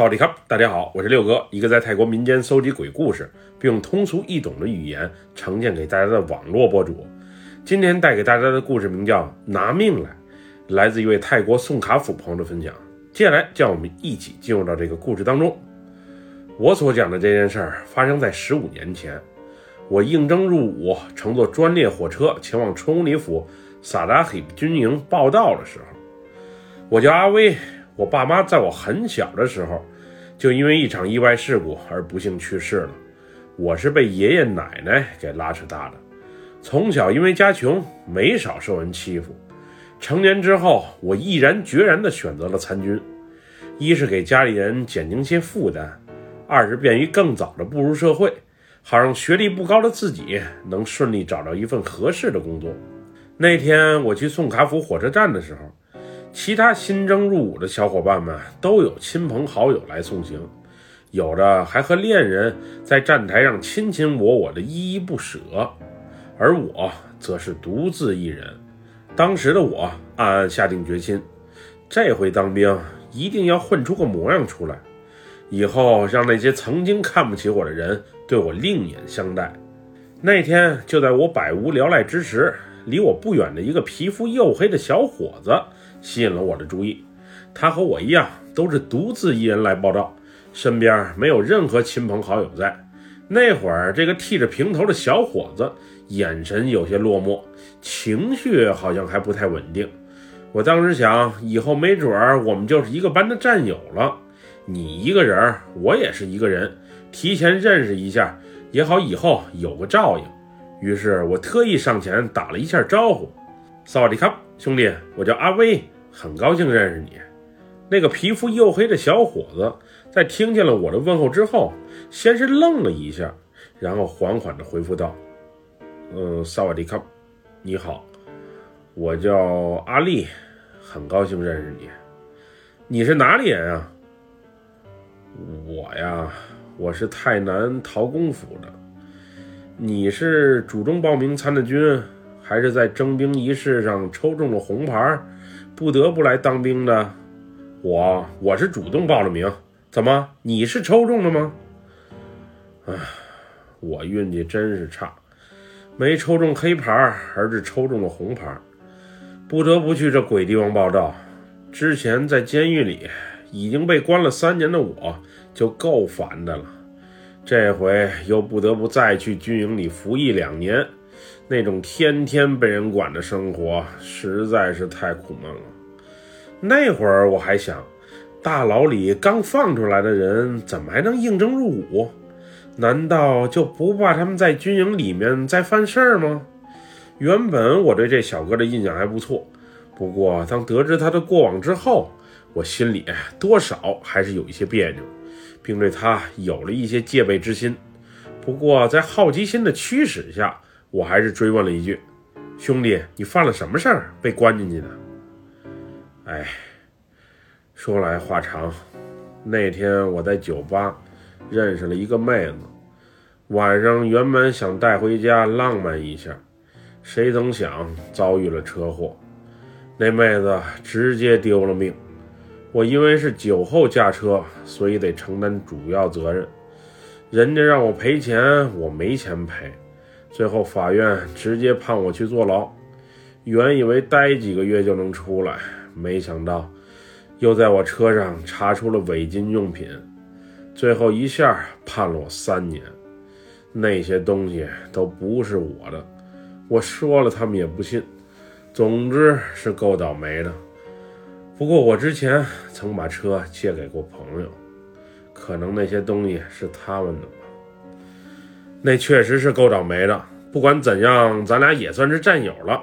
萨瓦迪卡，大家好，我是六哥，一个在泰国民间搜集鬼故事，并用通俗易懂的语言呈现给大家的网络博主。今天带给大家的故事名叫《拿命来》，来自一位泰国宋卡府朋友的分享。接下来，让我们一起进入到这个故事当中。我所讲的这件事儿发生在十五年前，我应征入伍，乘坐专列火车前往春乌里府萨达黑军营报道的时候，我叫阿威。我爸妈在我很小的时候，就因为一场意外事故而不幸去世了。我是被爷爷奶奶给拉扯大的，从小因为家穷，没少受人欺负。成年之后，我毅然决然地选择了参军，一是给家里人减轻些负担，二是便于更早的步入社会，好让学历不高的自己能顺利找到一份合适的工作。那天我去宋卡府火车站的时候。其他新征入伍的小伙伴们都有亲朋好友来送行，有的还和恋人在站台上亲亲我我的依依不舍，而我则是独自一人。当时的我暗暗下定决心，这回当兵一定要混出个模样出来，以后让那些曾经看不起我的人对我另眼相待。那天就在我百无聊赖之时，离我不远的一个皮肤黝黑的小伙子。吸引了我的注意，他和我一样都是独自一人来报道，身边没有任何亲朋好友在。那会儿，这个剃着平头的小伙子眼神有些落寞，情绪好像还不太稳定。我当时想，以后没准儿我们就是一个班的战友了。你一个人，我也是一个人，提前认识一下也好，以后有个照应。于是我特意上前打了一下招呼：“萨瓦迪卡。”兄弟，我叫阿威，很高兴认识你。那个皮肤黝黑的小伙子在听见了我的问候之后，先是愣了一下，然后缓缓地回复道：“嗯，萨瓦迪卡，你好，我叫阿力，很高兴认识你。你是哪里人啊？我呀，我是泰南陶公府的。你是主动报名参的军？”还是在征兵仪式上抽中了红牌，不得不来当兵的。我我是主动报了名，怎么你是抽中了吗？唉，我运气真是差，没抽中黑牌，而是抽中了红牌，不得不去这鬼地方报道。之前在监狱里已经被关了三年的我，就够烦的了，这回又不得不再去军营里服役两年。那种天天被人管的生活实在是太苦闷了。那会儿我还想，大牢里刚放出来的人怎么还能应征入伍？难道就不怕他们在军营里面再犯事儿吗？原本我对这小哥的印象还不错，不过当得知他的过往之后，我心里多少还是有一些别扭，并对他有了一些戒备之心。不过在好奇心的驱使下，我还是追问了一句：“兄弟，你犯了什么事儿被关进去的？”哎，说来话长。那天我在酒吧认识了一个妹子，晚上原本想带回家浪漫一下，谁曾想遭遇了车祸，那妹子直接丢了命。我因为是酒后驾车，所以得承担主要责任。人家让我赔钱，我没钱赔。最后，法院直接判我去坐牢。原以为待几个月就能出来，没想到又在我车上查出了违禁用品，最后一下判了我三年。那些东西都不是我的，我说了他们也不信。总之是够倒霉的。不过我之前曾把车借给过朋友，可能那些东西是他们的吧。那确实是够倒霉的。不管怎样，咱俩也算是战友了。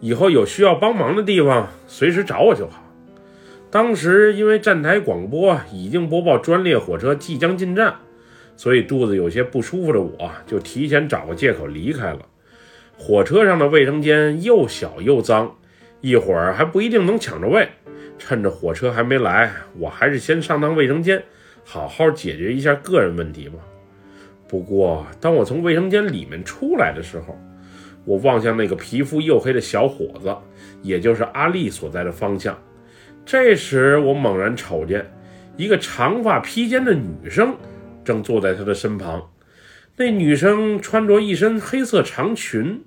以后有需要帮忙的地方，随时找我就好。当时因为站台广播已经播报专列火车即将进站，所以肚子有些不舒服的我就提前找个借口离开了。火车上的卫生间又小又脏，一会儿还不一定能抢着位。趁着火车还没来，我还是先上趟卫生间，好好解决一下个人问题吧。不过，当我从卫生间里面出来的时候，我望向那个皮肤黝黑的小伙子，也就是阿丽所在的方向。这时，我猛然瞅见一个长发披肩的女生正坐在他的身旁。那女生穿着一身黑色长裙。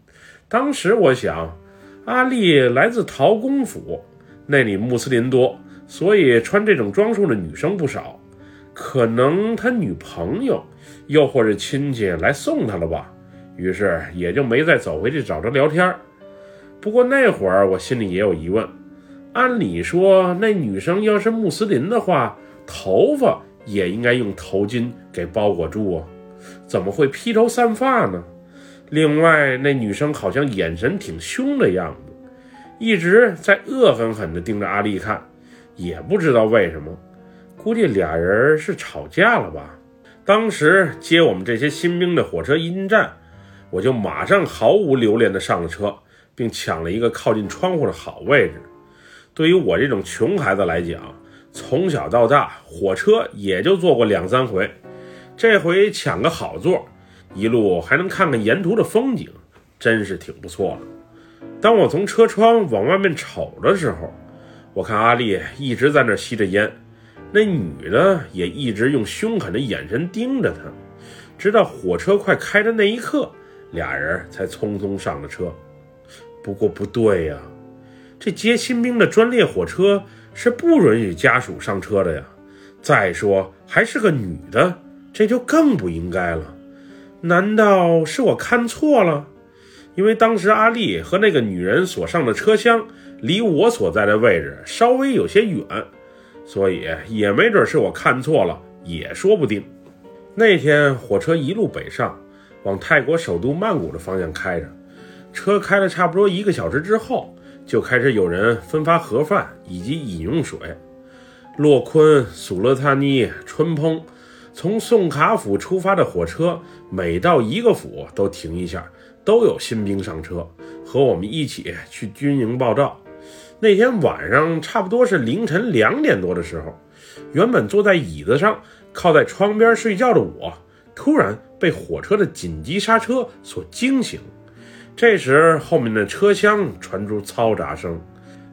当时我想，阿丽来自陶公府，那里穆斯林多，所以穿这种装束的女生不少。可能他女朋友，又或者亲戚来送他了吧？于是也就没再走回去找他聊天。不过那会儿我心里也有疑问：按理说，那女生要是穆斯林的话，头发也应该用头巾给包裹住啊，怎么会披头散发呢？另外，那女生好像眼神挺凶的样子，一直在恶狠狠地盯着阿丽看，也不知道为什么。估计俩人是吵架了吧？当时接我们这些新兵的火车一进站，我就马上毫无留恋地上了车，并抢了一个靠近窗户的好位置。对于我这种穷孩子来讲，从小到大火车也就坐过两三回，这回抢个好座，一路还能看看沿途的风景，真是挺不错的。当我从车窗往外面瞅的时候，我看阿丽一直在那吸着烟。那女的也一直用凶狠的眼神盯着他，直到火车快开的那一刻，俩人才匆匆上了车。不过不对呀，这接新兵的专列火车是不允许家属上车的呀。再说还是个女的，这就更不应该了。难道是我看错了？因为当时阿丽和那个女人所上的车厢离我所在的位置稍微有些远。所以也没准是我看错了，也说不定。那天火车一路北上，往泰国首都曼谷的方向开着。车开了差不多一个小时之后，就开始有人分发盒饭以及饮用水。洛坤、苏勒塔尼、春蓬，从宋卡府出发的火车，每到一个府都停一下，都有新兵上车，和我们一起去军营报道。那天晚上差不多是凌晨两点多的时候，原本坐在椅子上靠在窗边睡觉的我，突然被火车的紧急刹车所惊醒。这时，后面的车厢传出嘈杂声，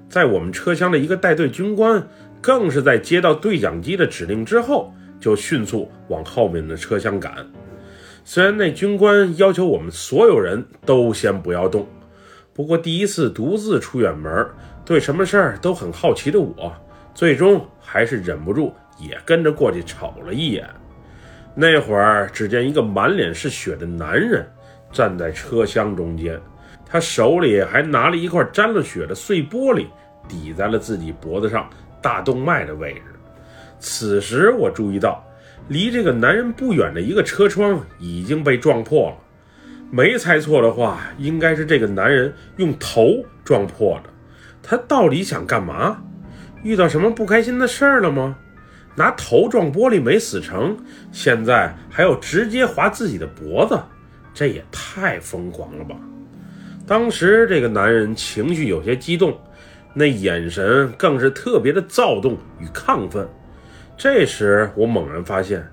在我们车厢的一个带队军官，更是在接到对讲机的指令之后，就迅速往后面的车厢赶。虽然那军官要求我们所有人都先不要动，不过第一次独自出远门。对什么事儿都很好奇的我，最终还是忍不住也跟着过去瞅了一眼。那会儿，只见一个满脸是血的男人站在车厢中间，他手里还拿了一块沾了血的碎玻璃，抵在了自己脖子上大动脉的位置。此时，我注意到离这个男人不远的一个车窗已经被撞破了。没猜错的话，应该是这个男人用头撞破的。他到底想干嘛？遇到什么不开心的事儿了吗？拿头撞玻璃没死成，现在还要直接划自己的脖子，这也太疯狂了吧！当时这个男人情绪有些激动，那眼神更是特别的躁动与亢奋。这时我猛然发现，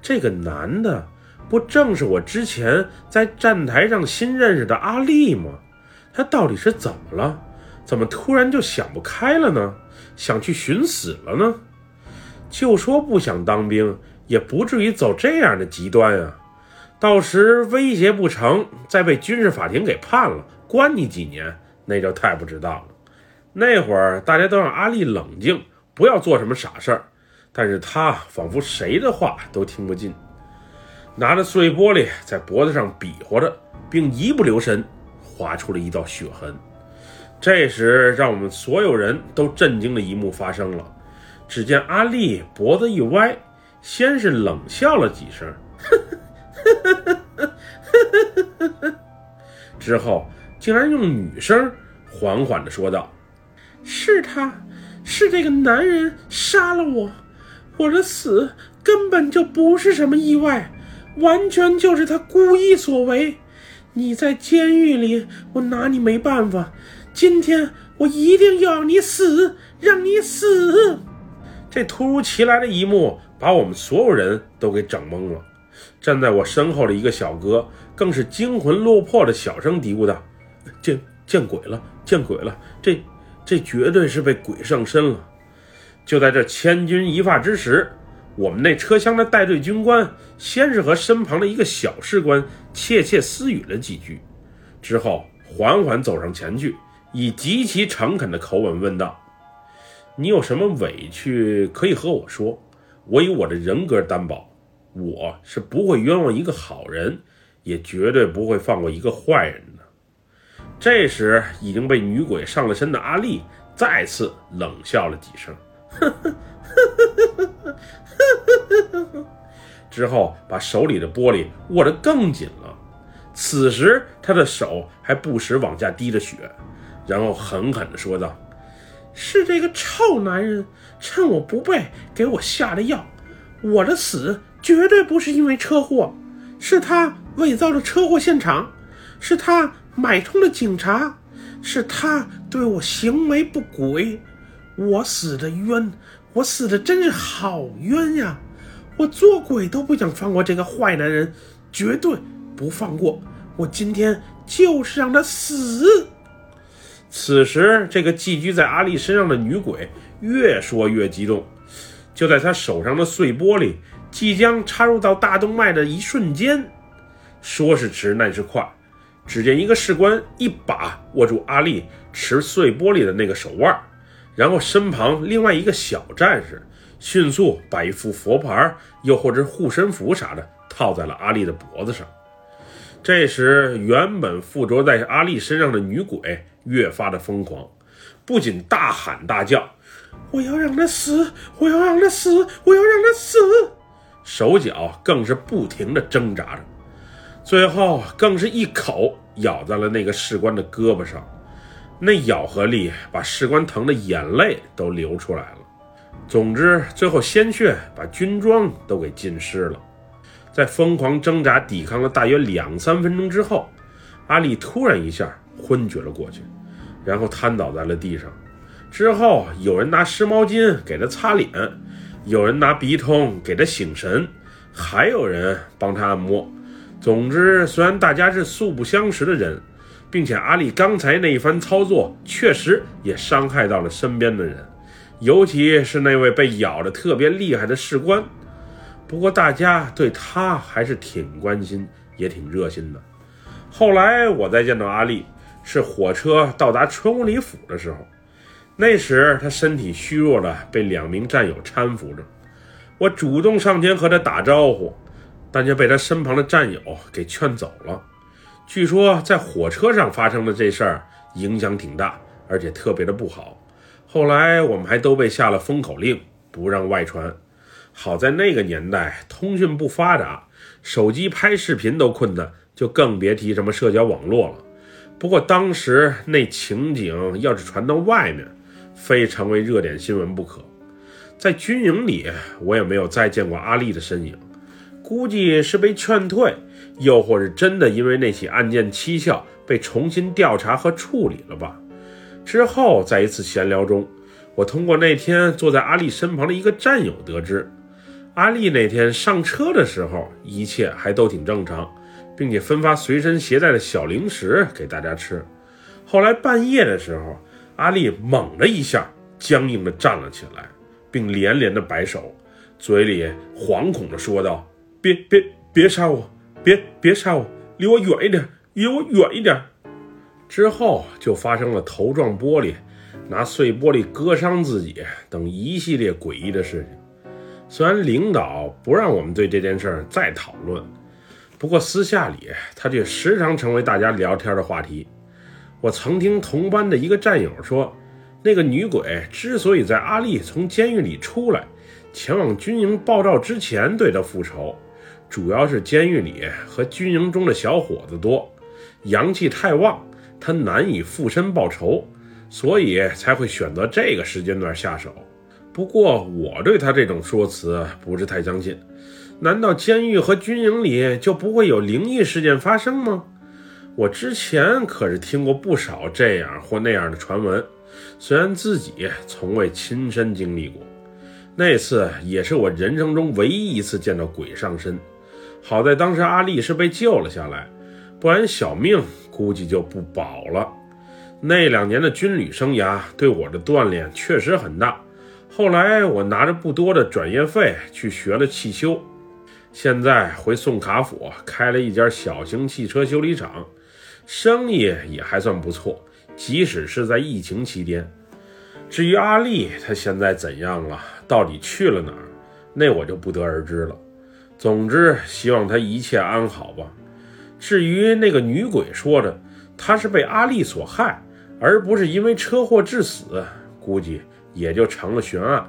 这个男的不正是我之前在站台上新认识的阿丽吗？他到底是怎么了？怎么突然就想不开了呢？想去寻死了呢？就说不想当兵，也不至于走这样的极端啊！到时威胁不成，再被军事法庭给判了，关你几年，那就太不值当了。那会儿大家都让阿丽冷静，不要做什么傻事儿，但是他仿佛谁的话都听不进，拿着碎玻璃在脖子上比划着，并一不留神划出了一道血痕。这时，让我们所有人都震惊的一幕发生了。只见阿丽脖子一歪，先是冷笑了几声，之后竟然用女声缓缓地说道：“是他，是这个男人杀了我。我的死根本就不是什么意外，完全就是他故意所为。你在监狱里，我拿你没办法。”今天我一定要你死，让你死！这突如其来的一幕把我们所有人都给整懵了。站在我身后的一个小哥更是惊魂落魄的小声嘀咕道：“见见鬼了，见鬼了！这这绝对是被鬼上身了。”就在这千钧一发之时，我们那车厢的带队军官先是和身旁的一个小士官窃窃私语了几句，之后缓缓走上前去，以极其诚恳的口吻问道：“你有什么委屈可以和我说？我以我的人格担保，我是不会冤枉一个好人，也绝对不会放过一个坏人的。”这时，已经被女鬼上了身的阿丽再次冷笑了几声。之后，把手里的玻璃握得更紧了。此时，他的手还不时往下滴着血，然后狠狠地说道：“是这个臭男人趁我不备给我下的药。我的死绝对不是因为车祸，是他伪造了车祸现场，是他买通了警察，是他对我行为不轨。”我死的冤，我死的真是好冤呀！我做鬼都不想放过这个坏男人，绝对不放过！我今天就是让他死！此时，这个寄居在阿丽身上的女鬼越说越激动。就在她手上的碎玻璃即将插入到大动脉的一瞬间，说是迟，那是快。只见一个士官一把握住阿丽持碎玻璃的那个手腕。然后身旁另外一个小战士迅速把一副佛牌，又或者护身符啥的套在了阿丽的脖子上。这时，原本附着在阿丽身上的女鬼越发的疯狂，不仅大喊大叫：“我要让他死！我要让他死！我要让他死！”手脚更是不停的挣扎着，最后更是一口咬在了那个士官的胳膊上。那咬合力把士官疼的眼泪都流出来了。总之，最后鲜血把军装都给浸湿了。在疯狂挣扎、抵抗了大约两三分钟之后，阿丽突然一下昏厥了过去，然后瘫倒在了地上。之后，有人拿湿毛巾给他擦脸，有人拿鼻通给他醒神，还有人帮他按摩。总之，虽然大家是素不相识的人。并且阿力刚才那一番操作确实也伤害到了身边的人，尤其是那位被咬得特别厉害的士官。不过大家对他还是挺关心，也挺热心的。后来我再见到阿力，是火车到达春屋里府的时候，那时他身体虚弱的被两名战友搀扶着，我主动上前和他打招呼，但却被他身旁的战友给劝走了。据说在火车上发生的这事儿影响挺大，而且特别的不好。后来我们还都被下了封口令，不让外传。好在那个年代通讯不发达，手机拍视频都困难，就更别提什么社交网络了。不过当时那情景要是传到外面，非成为热点新闻不可。在军营里，我也没有再见过阿丽的身影，估计是被劝退。又或是真的因为那起案件蹊跷被重新调查和处理了吧？之后在一次闲聊中，我通过那天坐在阿丽身旁的一个战友得知，阿丽那天上车的时候一切还都挺正常，并且分发随身携带的小零食给大家吃。后来半夜的时候，阿丽猛的一下僵硬的站了起来，并连连的摆手，嘴里惶恐的说道：“别别别杀我！”别别杀我，离我远一点，离我远一点。之后就发生了头撞玻璃、拿碎玻璃割伤自己等一系列诡异的事情。虽然领导不让我们对这件事再讨论，不过私下里他却时常成为大家聊天的话题。我曾听同班的一个战友说，那个女鬼之所以在阿丽从监狱里出来，前往军营报道之前对他复仇。主要是监狱里和军营中的小伙子多，阳气太旺，他难以附身报仇，所以才会选择这个时间段下手。不过我对他这种说辞不是太相信。难道监狱和军营里就不会有灵异事件发生吗？我之前可是听过不少这样或那样的传闻，虽然自己从未亲身经历过。那次也是我人生中唯一一次见到鬼上身。好在当时阿丽是被救了下来，不然小命估计就不保了。那两年的军旅生涯对我的锻炼确实很大，后来我拿着不多的转业费去学了汽修，现在回宋卡府开了一家小型汽车修理厂，生意也还算不错，即使是在疫情期间。至于阿丽，她现在怎样了？到底去了哪儿？那我就不得而知了。总之，希望她一切安好吧。至于那个女鬼说的，她是被阿丽所害，而不是因为车祸致死，估计。也就成了悬案，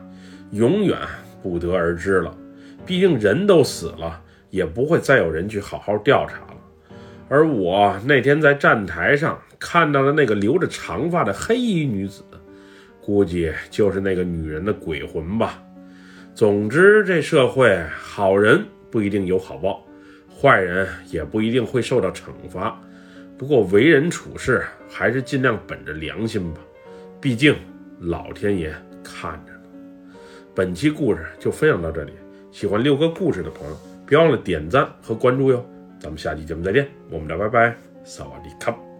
永远不得而知了。毕竟人都死了，也不会再有人去好好调查了。而我那天在站台上看到的那个留着长发的黑衣女子，估计就是那个女人的鬼魂吧。总之，这社会好人不一定有好报，坏人也不一定会受到惩罚。不过为人处事还是尽量本着良心吧，毕竟。老天爷看着呢。本期故事就分享到这里，喜欢六哥故事的朋友，别忘了点赞和关注哟。咱们下期节目再见，我们俩拜拜，萨瓦迪卡。